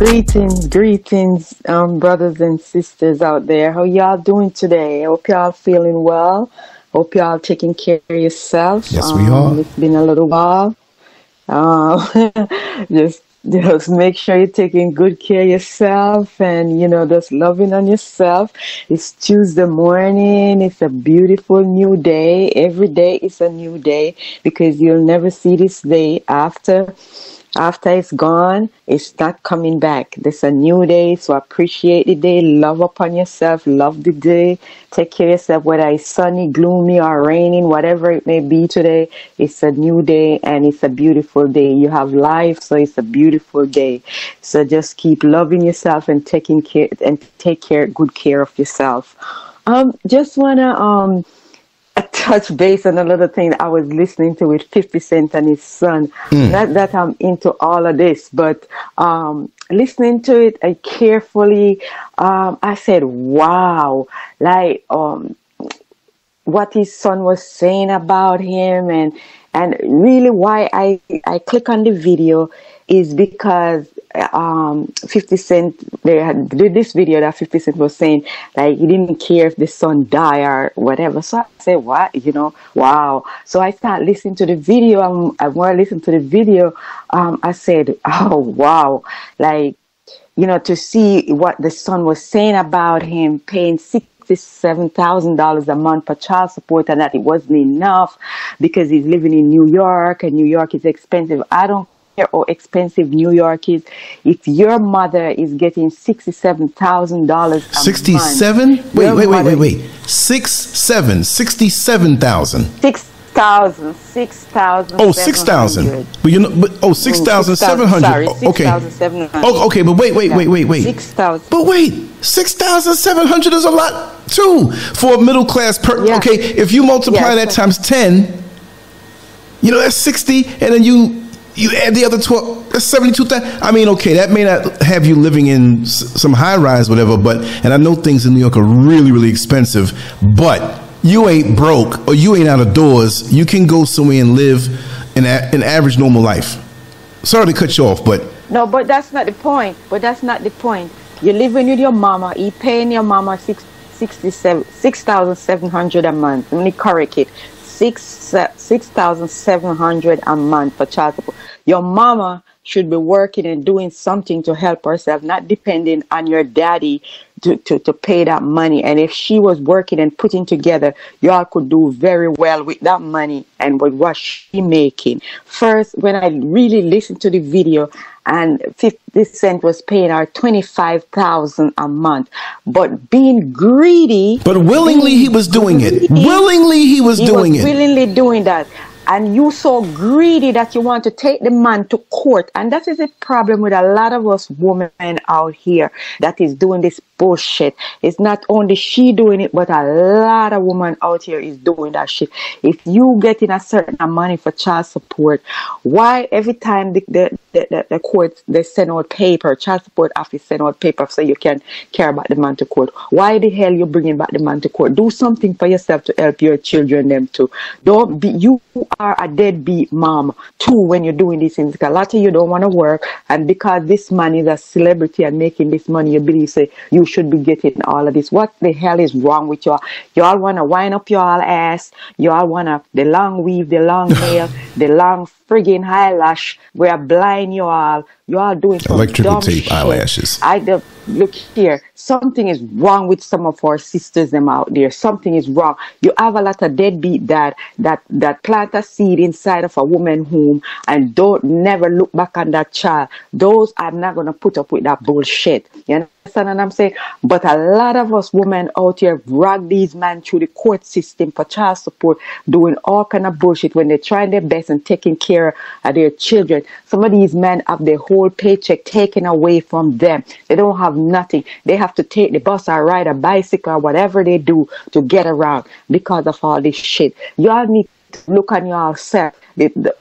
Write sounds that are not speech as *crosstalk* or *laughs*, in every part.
Greetings, greetings, um, brothers and sisters out there. How y'all doing today? I hope y'all feeling well. Hope y'all taking care of yourself. Yes, we are. Um, it's been a little while. Um, *laughs* just just make sure you're taking good care of yourself and you know just loving on yourself it's tuesday morning it's a beautiful new day every day is a new day because you'll never see this day after after it's gone, it's not coming back. There's a new day, so appreciate the day, love upon yourself, love the day, take care of yourself, whether it's sunny, gloomy, or raining, whatever it may be today. It's a new day and it's a beautiful day. You have life, so it's a beautiful day. So just keep loving yourself and taking care and take care, good care of yourself. Um, just wanna um touch base on another thing I was listening to with 50 Cent and his son. Mm. Not that I'm into all of this, but um, listening to it I carefully, um, I said, wow, like um, what his son was saying about him and and really why I, I click on the video is because um, 50 Cent, they had did this video that 50 Cent was saying, like, he didn't care if the son died or whatever. So I said, what? You know, wow. So I start listening to the video. And when I listened to the video, um, I said, *laughs* oh, wow. Like, you know, to see what the son was saying about him paying thousand dollars a month for child support, and that it wasn't enough because he's living in New York, and New York is expensive. I don't how expensive New York is. If your mother is getting sixty-seven thousand dollars 67? month, Wait, wait, wait, wait, wait. Six, seven, 67,000. Six thousand, six thousand. Oh, 6,000. But you know, but, oh, 6,700. Mm, sorry, six okay. thousand seven hundred. Oh, okay, but wait, wait, wait, wait, wait. Six thousand. But wait, 6,700 is a lot too for a middle class person. Okay, if you multiply that times 10, you know, that's 60, and then you you add the other 12, that's 72,000. I mean, okay, that may not have you living in s- some high rise, whatever, but, and I know things in New York are really, really expensive, but you ain't broke or you ain't out of doors. You can go somewhere and live an, a- an average normal life. Sorry to cut you off, but No, but that's not the point. But that's not the point. You're living with your mama. You paying your mama six, 67 6,700 a month. Let me correct it. Six, 6,700 a month for child support. Your mama should be working and doing something to help herself, not depending on your daddy to, to, to pay that money. And if she was working and putting together, y'all could do very well with that money and with what she making. First, when I really listened to the video and 50 Cent was paying her 25,000 a month, but being greedy. but willingly he was doing it. Willingly he was He doing was it. willingly doing that. And you so greedy that you want to take the man to court. And that is a problem with a lot of us women out here that is doing this bullshit. It's not only she doing it, but a lot of women out here is doing that shit. If you getting a certain amount of money for child support, why every time the, the, the, the, court they send out paper, child support office send out paper so you can care about the man to court? Why the hell you bringing back the man to court? Do something for yourself to help your children them too. Don't be you are a deadbeat mom too when you're doing these things. A lot of you don't want to work, and because this man is a celebrity and making this money, you believe say you should be getting all of this. What the hell is wrong with y'all? Y'all want to wind up y'all ass. Y'all want to the long weave, the long *laughs* nail, the long friggin' eyelash. We're blind y'all. Y'all doing some Electrical dumb tape shit. eyelashes. I the, look here. Something is wrong with some of our sisters them out there. Something is wrong. You have a lot of deadbeat dad that that plant a seed inside of a woman home and don't never look back on that child. Those I'm not gonna put up with that bullshit. You understand what I'm saying? But a lot of us women out here drag these men through the court system for child support, doing all kind of bullshit when they're trying their best and taking care of uh, their children. Some of these men have their whole paycheck taken away from them. They don't have nothing. They have to take the bus or ride a bicycle or whatever they do to get around because of all this shit. Y'all need to look on yourself. The, the,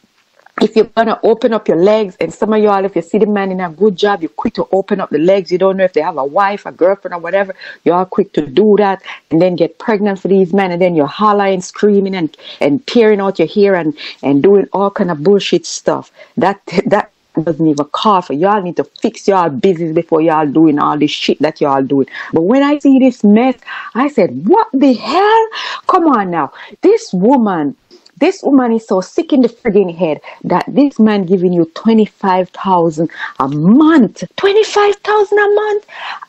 if you're gonna open up your legs, and some of y'all, if you see the man in a good job, you're quick to open up the legs. You don't know if they have a wife, a girlfriend, or whatever. You're all quick to do that, and then get pregnant for these men, and then you're hollering, screaming, and and tearing out your hair, and and doing all kind of bullshit stuff. That that doesn't even call for y'all need to fix y'all business before y'all doing all this shit that y'all doing. But when I see this mess, I said, what the hell? Come on now. This woman this woman is so sick in the frigging head that this man giving you 25,000 a month. 25,000 a month.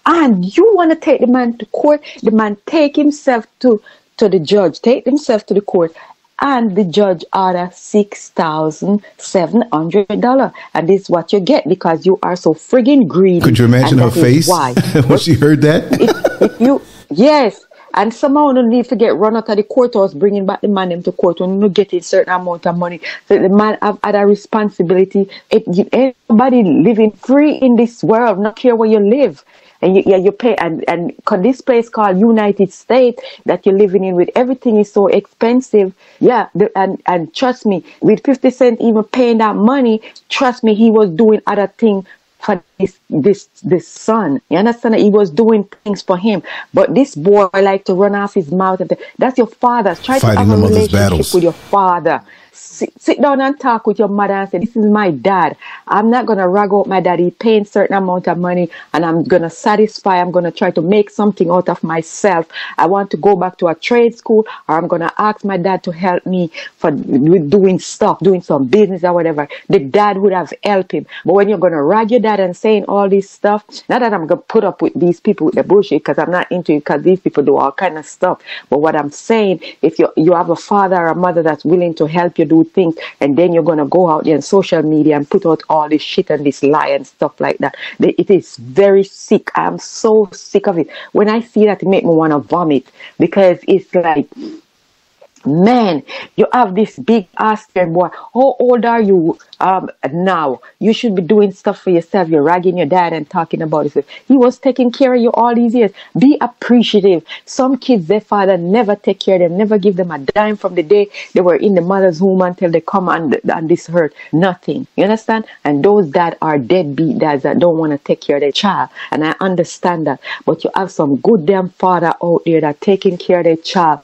And you want to take the man to court. The man take himself to, to the judge, take himself to the court and the judge order six thousand seven hundred dollar, and this is what you get because you are so friggin' greedy. Could you imagine her face why *laughs* when she heard that? if, if you yes, and somehow you need to get run out of the courthouse, bringing back the man them to court when get a certain amount of money. So the man have other responsibility. It, everybody living free in this world, not care where you live. And you, yeah, you pay, and, and this place called United States that you're living in with everything is so expensive. Yeah. The, and, and trust me, with 50 Cent even paying that money, trust me, he was doing other things for this this this son. You understand? That he was doing things for him, but this boy like to run off his mouth. And that's your father. Try Fighting to have a relationship with your father sit, sit down and talk with your mother and say, This is my dad. I'm not going to rag out my daddy paying certain amount of money and I'm going to satisfy. I'm going to try to make something out of myself. I want to go back to a trade school or I'm going to ask my dad to help me for doing stuff, doing some business or whatever. The dad would have helped him. But when you're going to rag your dad and saying all this stuff, not that I'm going to put up with these people with the bullshit because I'm not into it because these people do all kind of stuff. But what I'm saying, if you you have a father or a mother that's willing to help you do things and then you're to go out there on social media and put out all this shit and this lie and stuff like that. It is very sick. I'm so sick of it. When I see that, it make me want to vomit because it's like man, you have this big ass boy. How old are you um, now? You should be doing stuff for yourself. You're ragging your dad and talking about it. He was taking care of you all these years. Be appreciative. Some kids, their father never take care of them, never give them a dime from the day they were in the mother's womb until they come and, and this hurt. Nothing. You understand? And those that are deadbeat dads that don't want to take care of their child. And I understand that. But you have some good damn father out there that taking care of their child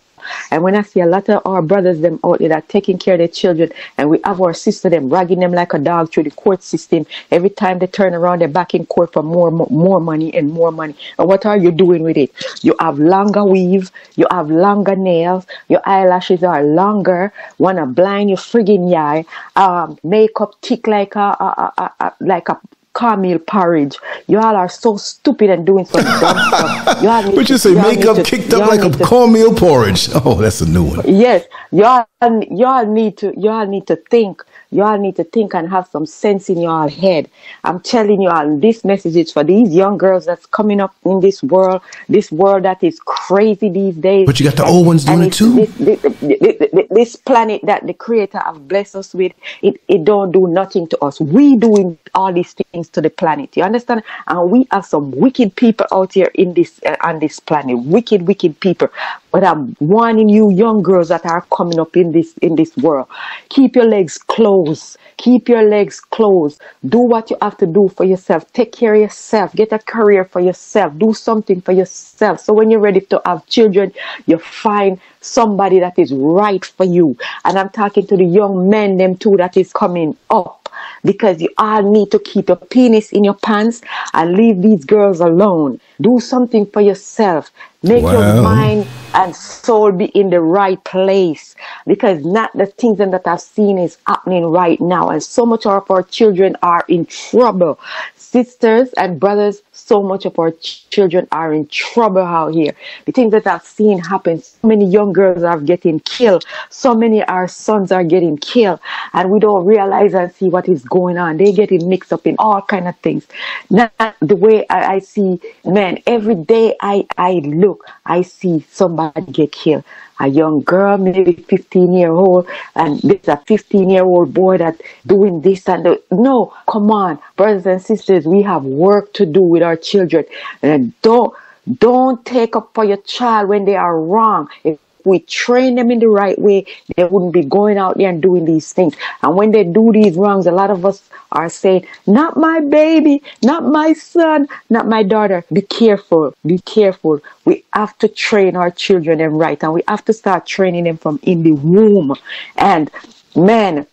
and when I see a lot of our brothers them out there that taking care of their children, and we have our sister them ragging them like a dog through the court system, every time they turn around, they're back in court for more, more money and more money. And what are you doing with it? You have longer weave, you have longer nails, your eyelashes are longer, wanna blind your friggin' eye, um, makeup thick like a, a, a, a like a cornmeal porridge. You all are so stupid and doing some dumb *laughs* stuff. You all need Would you say makeup kicked up like a to, cornmeal porridge? Oh, that's a new one. Yes, y'all, y'all need to, y'all need to think you all need to think and have some sense in your head. I'm telling you all, this message is for these young girls that's coming up in this world, this world that is crazy these days. But you got the old ones doing it too. This, this, this, planet that the Creator have blessed us with, it, it don't do nothing to us. We doing all these things to the planet. You understand? And we have some wicked people out here in this uh, on this planet. Wicked, wicked people. But I'm warning you, young girls that are coming up in this in this world. Keep your legs closed. Keep your legs closed. Do what you have to do for yourself. Take care of yourself. Get a career for yourself. Do something for yourself. So when you're ready to have children, you find somebody that is right for you. And I'm talking to the young men, them too, that is coming up because you all need to keep your penis in your pants and leave these girls alone. Do something for yourself. Make your mind and soul be in the right place because not the things that I've seen is happening right now. And so much of our children are in trouble. Sisters and brothers, so much of our ch- children are in trouble out here. The things that I've seen happen, so many young girls are getting killed. So many our sons are getting killed and we don't realize and see what is going on. They're getting mixed up in all kind of things. Not the way I, I see, man, every day I, I look, I see somebody get killed a young girl, maybe 15 year old, and there's a 15 year old boy that doing this and no, come on, brothers and sisters, we have work to do with our children, and don't don't take up for your child when they are wrong. If we train them in the right way, they wouldn't be going out there and doing these things. And when they do these wrongs, a lot of us are saying, not my baby, not my son, not my daughter. Be careful, be careful. We have to train our children them right and we have to start training them from in the womb. And man,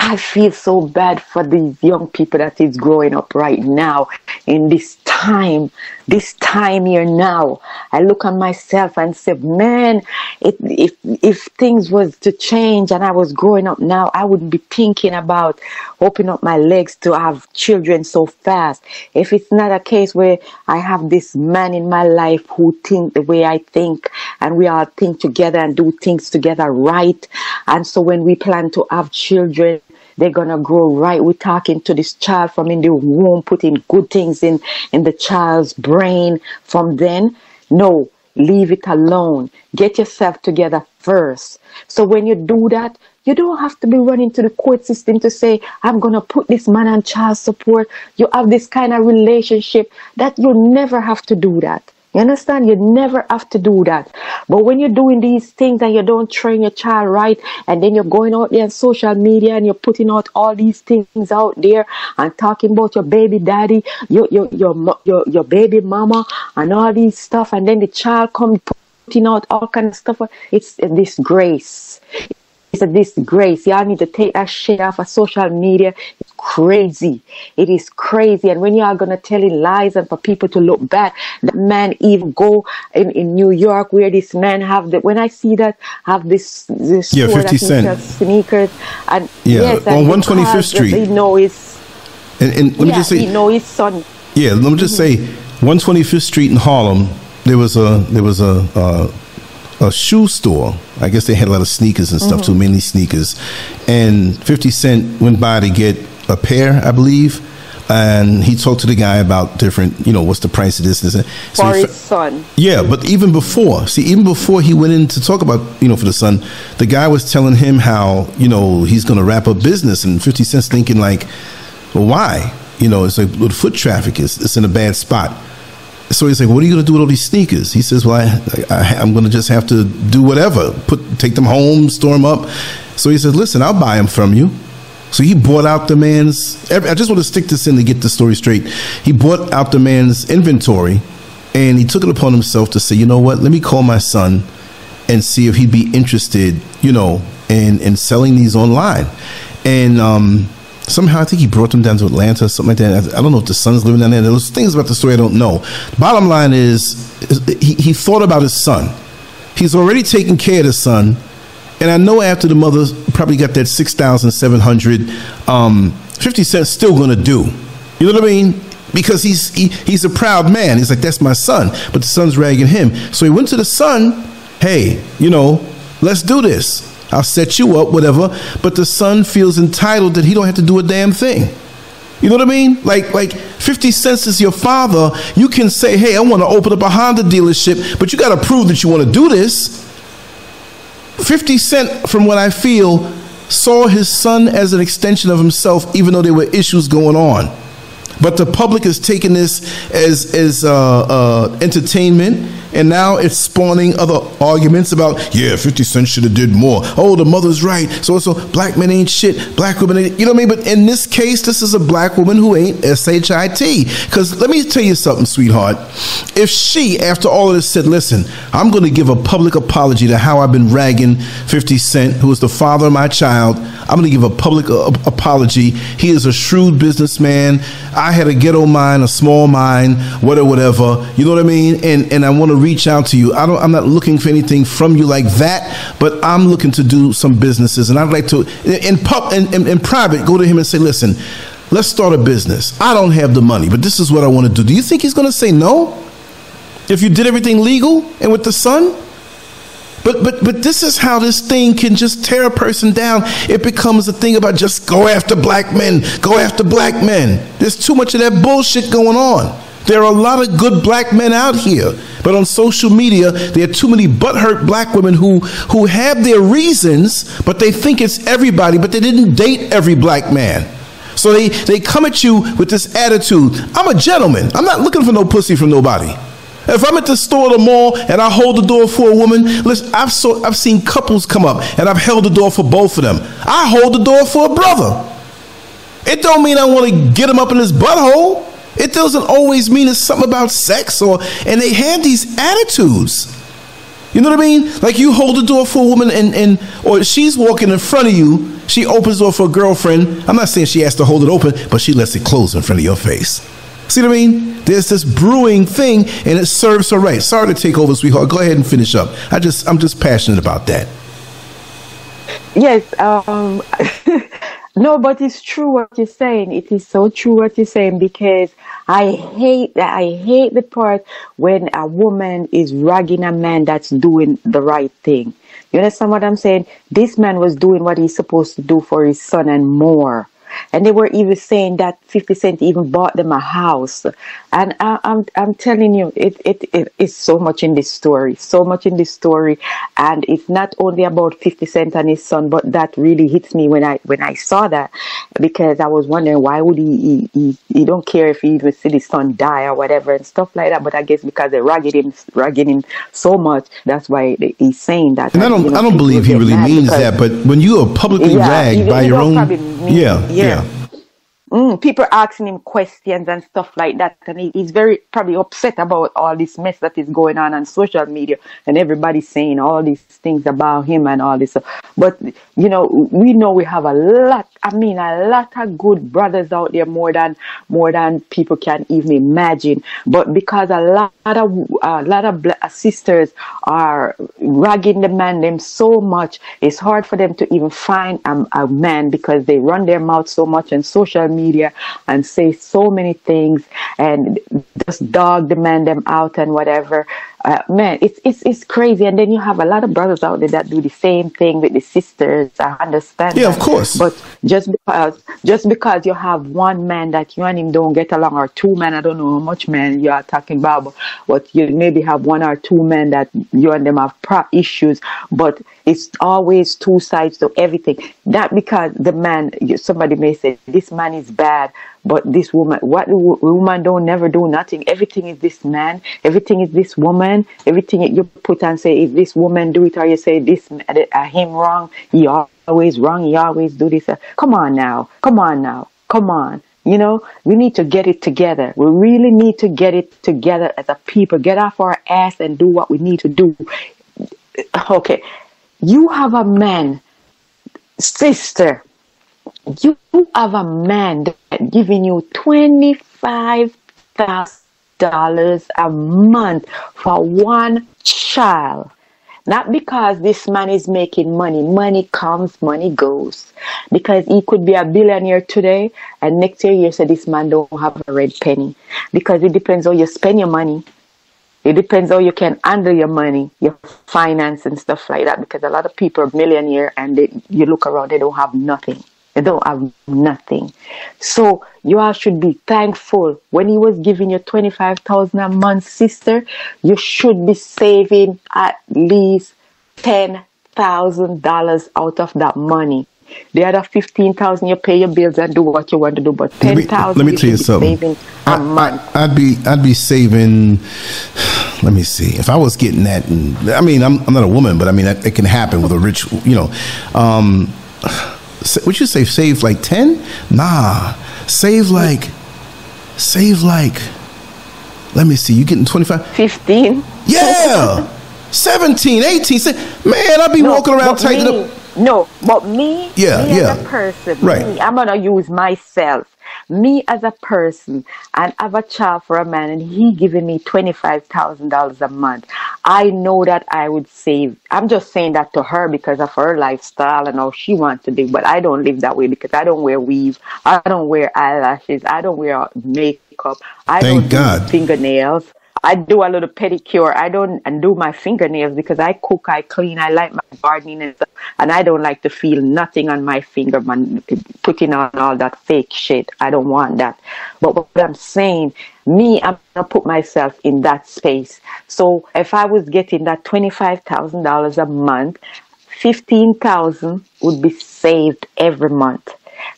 I feel so bad for these young people that is growing up right now in this time, this time here now. I look at myself and say, man, if, if, if things was to change and I was growing up now, I wouldn't be thinking about opening up my legs to have children so fast. If it's not a case where I have this man in my life who think the way I think and we all think together and do things together right. And so when we plan to have children, they're gonna grow right. We're talking to this child from in the womb, putting good things in in the child's brain from then. No, leave it alone. Get yourself together first. So when you do that, you don't have to be running to the court system to say, I'm going to put this man on child support. You have this kind of relationship that you never have to do that. You understand? You never have to do that. But when you're doing these things and you don't train your child right, and then you're going out there on social media and you're putting out all these things out there and talking about your baby daddy, your your your your, your baby mama, and all these stuff, and then the child comes putting out all kind of stuff. It's a disgrace. It's a disgrace. Y'all need to take that shit off of social media. It's crazy. It is crazy. And when you are gonna tell it lies and for people to look bad, that man even go in, in New York where this man have the when I see that have this this Yeah, 50 that he Cent. sneakers and Yeah, yes, on and 125th because Street. They know his And, and let me yeah, just say, he know his son. Yeah, let me just say, 125th Street in Harlem, there was a there was a uh, a shoe store. I guess they had a lot of sneakers and stuff too, mainly sneakers. And 50 Cent went by to get a pair, I believe. And he talked to the guy about different, you know, what's the price of this, and so For his son. yeah, but even before, see, even before he went in to talk about, you know, for the son, the guy was telling him how, you know, he's going to wrap up business, and Fifty Cent's thinking like, well, why? You know, it's like with foot traffic, it's, it's in a bad spot. So he's like, "What are you going to do with all these sneakers?" He says, "Well, I, I, I'm going to just have to do whatever, put take them home, store them up." So he says, "Listen, I'll buy them from you." So he bought out the man's. I just want to stick this in to get the story straight. He bought out the man's inventory, and he took it upon himself to say, "You know what? Let me call my son and see if he'd be interested, you know, in in selling these online." And um, somehow I think he brought them down to Atlanta or something like that. I don't know if the son's living down there. There's things about the story I don't know. Bottom line is, is he, he thought about his son. He's already taken care of his son. And I know after the mother probably got that 6,700, um, 50 Cent's still going to do. You know what I mean? Because he's he, he's a proud man. He's like, that's my son. But the son's ragging him. So he went to the son, hey, you know, let's do this. I'll set you up, whatever. But the son feels entitled that he don't have to do a damn thing. You know what I mean? Like like 50 Cent's is your father. You can say, hey, I want to open up a Honda dealership, but you got to prove that you want to do this. 50 Cent, from what I feel, saw his son as an extension of himself, even though there were issues going on. But the public is taking this as as uh, uh, entertainment, and now it's spawning other arguments about yeah, Fifty Cent should have did more. Oh, the mother's right. So so black men ain't shit. Black women ain't. You know what I mean? But in this case, this is a black woman who ain't shit. Because let me tell you something, sweetheart. If she, after all of this, said, "Listen, I'm going to give a public apology to how I've been ragging Fifty Cent, who is the father of my child," I'm going to give a public uh, apology. He is a shrewd businessman. I had a ghetto mind, a small mind, whatever, whatever. You know what I mean? And and I want to reach out to you. I don't. I'm not looking for anything from you like that, but I'm looking to do some businesses, and I'd like to, in pub, in, in, in private, go to him and say, listen. Let's start a business. I don't have the money, but this is what I want to do. Do you think he's going to say no? If you did everything legal and with the son? But but but this is how this thing can just tear a person down. It becomes a thing about just go after black men, go after black men. There's too much of that bullshit going on. There are a lot of good black men out here, but on social media, there are too many butthurt black women who who have their reasons, but they think it's everybody, but they didn't date every black man. So they, they come at you with this attitude. I'm a gentleman. I'm not looking for no pussy from nobody. If I'm at the store or the mall and I hold the door for a woman, listen, I've so I've seen couples come up and I've held the door for both of them. I hold the door for a brother. It don't mean I want to get him up in his butthole. It doesn't always mean it's something about sex or and they have these attitudes. You know what I mean? Like you hold the door for a woman and, and or she's walking in front of you, she opens the door for a girlfriend. I'm not saying she has to hold it open, but she lets it close in front of your face. See what I mean? There's this brewing thing and it serves her right. Sorry to take over, sweetheart. Go ahead and finish up. I just I'm just passionate about that. Yes, um *laughs* No, but it's true what you're saying. It is so true what you're saying because I hate that. I hate the part when a woman is ragging a man that's doing the right thing. You understand what I'm saying? This man was doing what he's supposed to do for his son and more. And they were even saying that 50 Cent even bought them a house. And I, I'm, I'm telling you, it, it, it is so much in this story, so much in this story. And it's not only about 50 Cent and his son, but that really hits me when I, when I saw that because I was wondering why would he, he, he, he don't care if he even see his son die or whatever and stuff like that. But I guess because they're ragging him, ragging him so much, that's why he's saying that. And I don't, you know, I don't believe he really means that, but when you are publicly Yeah, ragged by your own, yeah, yeah. yeah. Mm, people asking him questions and stuff like that, and he, he's very probably upset about all this mess that is going on on social media, and everybody's saying all these things about him and all this. But you know, we know we have a lot. I mean, a lot of good brothers out there, more than more than people can even imagine. But because a lot of a lot of bla- sisters are ragging the man them so much, it's hard for them to even find a, a man because they run their mouth so much on social media and say so many things and just dog the man them out and whatever. Uh, man, it's it's it's crazy. And then you have a lot of brothers out there that do the same thing with the sisters. I understand. Yeah, of course. But just because just because you have one man that you and him don't get along, or two men, I don't know how much men you are talking about, but, but you maybe have one or two men that you and them have pro- issues, but it's always two sides to everything. Not because the man, somebody may say this man is bad, but this woman, what woman don't never do nothing. Everything is this man. Everything is this woman. Everything you put and say, if this woman do it, or you say this uh, him wrong, he always wrong. He always do this. Come on now. Come on now. Come on. You know, we need to get it together. We really need to get it together as a people. Get off our ass and do what we need to do. Okay. You have a man, sister, you have a man that giving you twenty five thousand dollars a month for one child. Not because this man is making money. Money comes, money goes. Because he could be a billionaire today, and next year you say this man don't have a red penny. Because it depends how you spend your money. It depends how you can handle your money, your finance and stuff like that. Because a lot of people are millionaire and they, you look around, they don't have nothing. They don't have nothing. So you all should be thankful. When he was giving you twenty five thousand a month, sister, you should be saving at least ten thousand dollars out of that money. The other fifteen thousand you pay your bills and do what you want to do, but Let ten me, let me tell you something. I, would be I'd be saving. Let me see. If I was getting that, and I mean, I'm, I'm not a woman, but I mean, that, it can happen with a rich, you know. Um, would you say save like ten? Nah, save like, save like. Let me see. You getting twenty five? Fifteen. Yeah, 17, 18. Say, man, I'd be walking around tightening me, up. No, but me, Yeah, me yeah. as a person, Right. me, I'm gonna use myself. Me as a person, and have a child for a man, and he giving me twenty five thousand dollars a month. I know that I would save. I'm just saying that to her because of her lifestyle and how she wants to do. But I don't live that way because I don't wear weave. I don't wear eyelashes. I don't wear makeup. I Thank don't God. do fingernails. I do a little pedicure. I don't do my fingernails because I cook, I clean, I like my gardening and stuff, and I don't like to feel nothing on my finger, man, putting on all that fake shit. I don't want that. But what I'm saying, me, I'm gonna put myself in that space. So if I was getting that twenty five thousand dollars a month, fifteen thousand would be saved every month.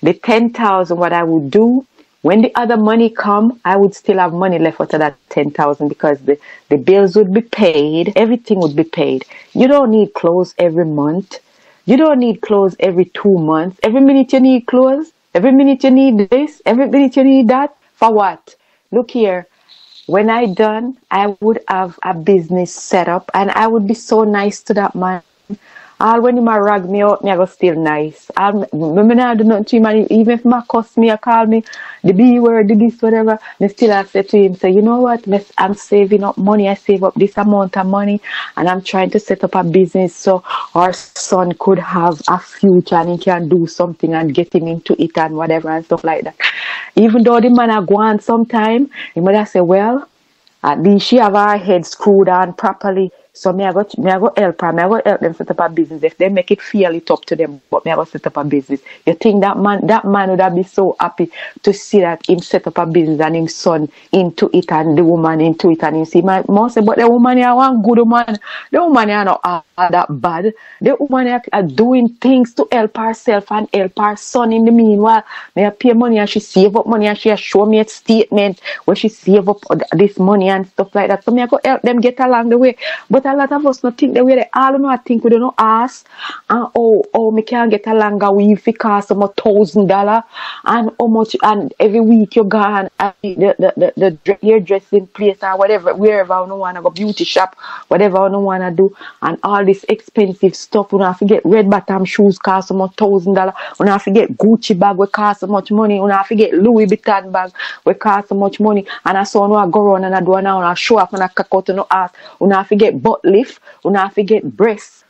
The ten thousand, what I would do when the other money come, I would still have money left of that ten thousand because the, the bills would be paid, everything would be paid. You don't need clothes every month. You don't need clothes every two months. Every minute you need clothes. Every minute you need this. Every minute you need that. For what? Look here. when I done, I would have a business set up and I would be so nice to that man. All when he ma rag me out, me I go still nice. I me not do nothing to him, and even if my cuss me or call me the B word, the this, whatever, me still I say to him, say, you know what, I'm saving up money, I save up this amount of money, and I'm trying to set up a business so our son could have a future and he can do something and get him into it and whatever and stuff like that. Even though the man a go on sometime, he might say, well, at least she have her head screwed on properly. So me I go me I go help her, me I go help them set up a business. If they make it feel it to them, but me I go set up a business. You think that man that man would have be so happy to see that him set up a business and him son into it and the woman into it and him see my mom say, but the woman here one good woman. The woman here not all that bad. The woman here are doing things to help herself and help her son in the meanwhile. Me I pay money and she save up money and she show me a statement where she save up this money and stuff like that. So me I go help them get along the way. But a lot of us not think the way they all know I think we don't know ask and oh oh me can't get a longer weave it cost some thousand dollar and how much and every week you gone and the the, the, the dre- hairdressing place or whatever wherever I don't wanna go beauty shop whatever I don't wanna do and all this expensive stuff we don't have to get red bottom shoes cost some thousand dollar we don't have to get Gucci bag we cost so much money we don't have to get Louis Vuitton bag we cost so much money and I saw no I go around and I do now and I show up and I cock out no ass we have to get butt lift we don't have to get breasts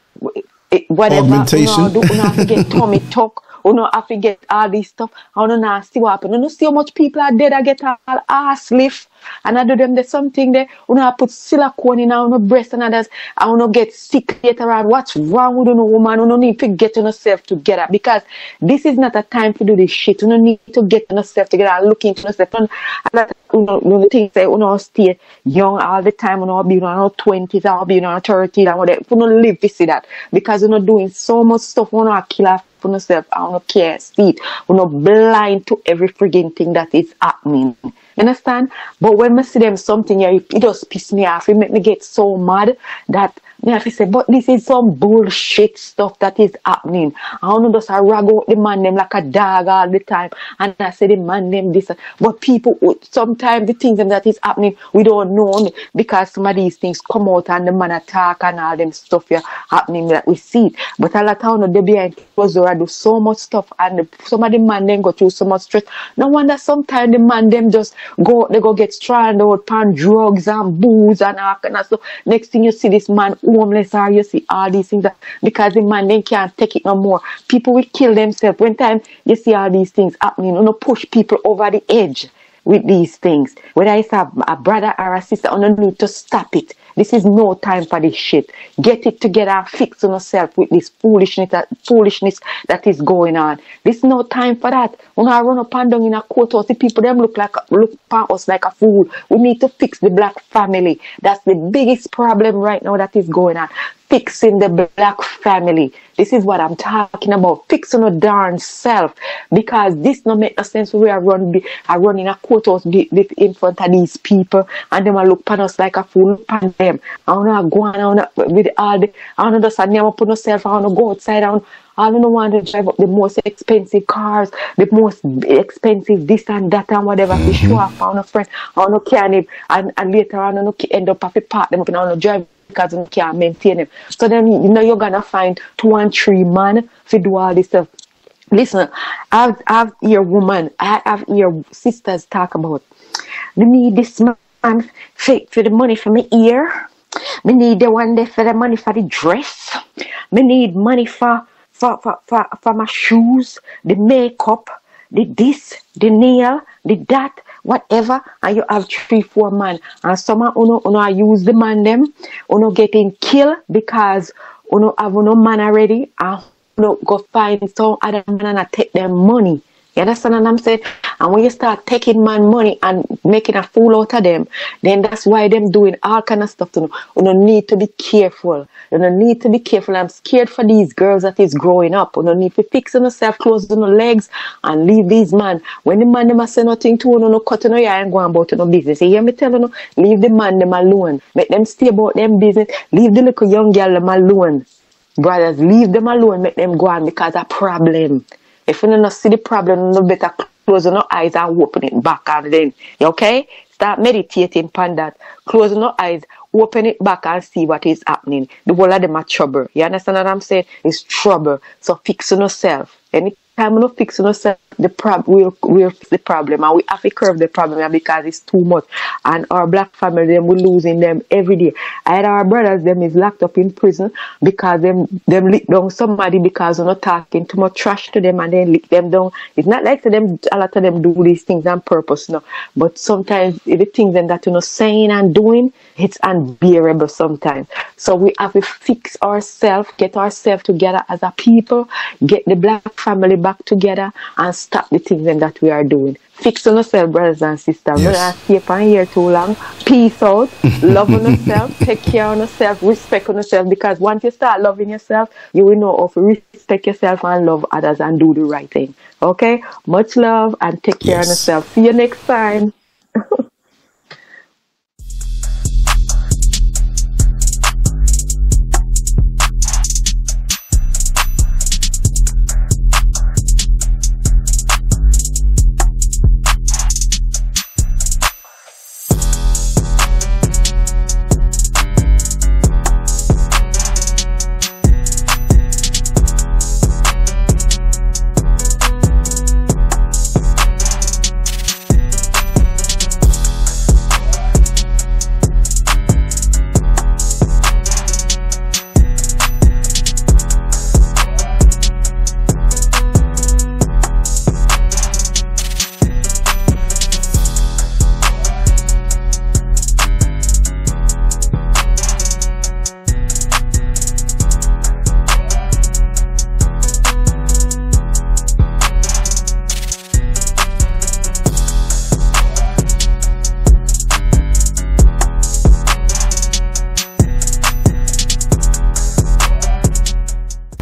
eh, whatever. Augmentation. we don't do, we don't have to get tummy *laughs* tuck. We don't have to get all this stuff. I don't know see what happen you know see how much people are dead I get all ass lift and I do them there's something there. Don't have to put silicone in our breast and others. I want to get sick later on. What's wrong with you woman? We don't need to get yourself together. Because this is not a time to do this shit. You don't need to get yourself together and look into yourself. And and you know, you know, things say, you know, stay young all the time, you know, be in our 20s, or be in our 30s, and whatever. You know, live to see that. Because you're not doing so much stuff, you know, kill off for yourself, I don't care, see it. You're not blind to every frigging thing that is happening. You understand? But when I see them something here, it just piss me off. It make me get so mad that me have to say, but this is some bullshit stuff that is happening. I don't know just I rag out the man them like a dog all the time. And I say the man them this. But people, would- sometimes the things that is happening, we don't know because some of these things come out and the man attack and all them stuff here happening that we see it. But a lot of they behind closed door, do so much stuff and some of the man them go through so much stress. No wonder sometimes the man them just go, they go get stranded out on drugs and booze and all kind of stuff. Next thing you see this man homeless or you see all these things because the man then can't take it no more. People will kill themselves. When time you see all these things happening, you know, push people over the edge with these things. Whether it's a, a brother or a sister, you need to stop it. This is no time for this shit. Get it together and fix yourself with this foolishness that, foolishness that is going on. This no time for that. When I run up and down in a courthouse, the people them look like look upon us like a fool. We need to fix the black family. That's the biggest problem right now that is going on. Fixing the black family. This is what I'm talking about. Fixing a darn self. Because this no make no sense. We are run be are running a courthouse in front of these people and them look upon us like a fool upon them. I wanna go on I with all the I wanna just never put myself I wanna go outside I I don't want to drive up the most expensive cars, the most expensive this and that and whatever to show off on a friend, on a can and, and later on, I don't end up have to park them up and on a drive because you can't maintain them. So then, you know, you're to find two and three man to do all this stuff. Listen, I've, I've hear woman, I, I've hear sisters talk about, we need this man for, for the money for my ear. Me need the one there for the money for the dress. Me need money for for, for, for, for my shoes, the makeup, the this, the nail, the that, whatever, and you have three, four man. And some of uno, uno use the man them, uno getting killed because uno have no man already, and uno go find some other man and take their money. You understand what I'm saying? And when you start taking man money and making a fool out of them, then that's why them doing all kind of stuff to them. You don't need to be careful. You don't need to be careful. I'm scared for these girls that is growing up. You don't need to fix yourself, close on your legs, and leave these man. When the man them say nothing to you, no cut on your and go about no business. You hear me telling you? Leave the man them alone. Make them stay about them business. Leave the little young girl them alone. Brothers, leave them alone. Make them go on because a problem. If you don't see the problem, you better close your eyes and open it back and then, okay? Start meditating upon that. Close your eyes, open it back and see what is happening. The whole of them are trouble. You understand what I'm saying? It's trouble. So fix yourself. Any time we not fix yourself, the prob we'll, we'll fix the problem and we have to curb the problem because it's too much. And our black family, them we're losing them every day. And our brothers, them is locked up in prison because them them lick down somebody because we're not talking too much trash to them and then lick them down. It's not like to them a lot of them do these things on purpose, no. But sometimes the things them that you're not saying and doing, it's unbearable sometimes. So we have to fix ourselves, get ourselves together as a people, get the black family back together and stop the things them that we are doing. Fix on yourself, brothers and sisters. Yes. Don't stay upon here too long. Peace out. *laughs* Love on yourself. Take care on yourself. Respect on yourself. Because once you start loving yourself, you will know of respect yourself and love others and do the right thing. Okay? Much love and take care Yes. on yourself. See you next time. *laughs*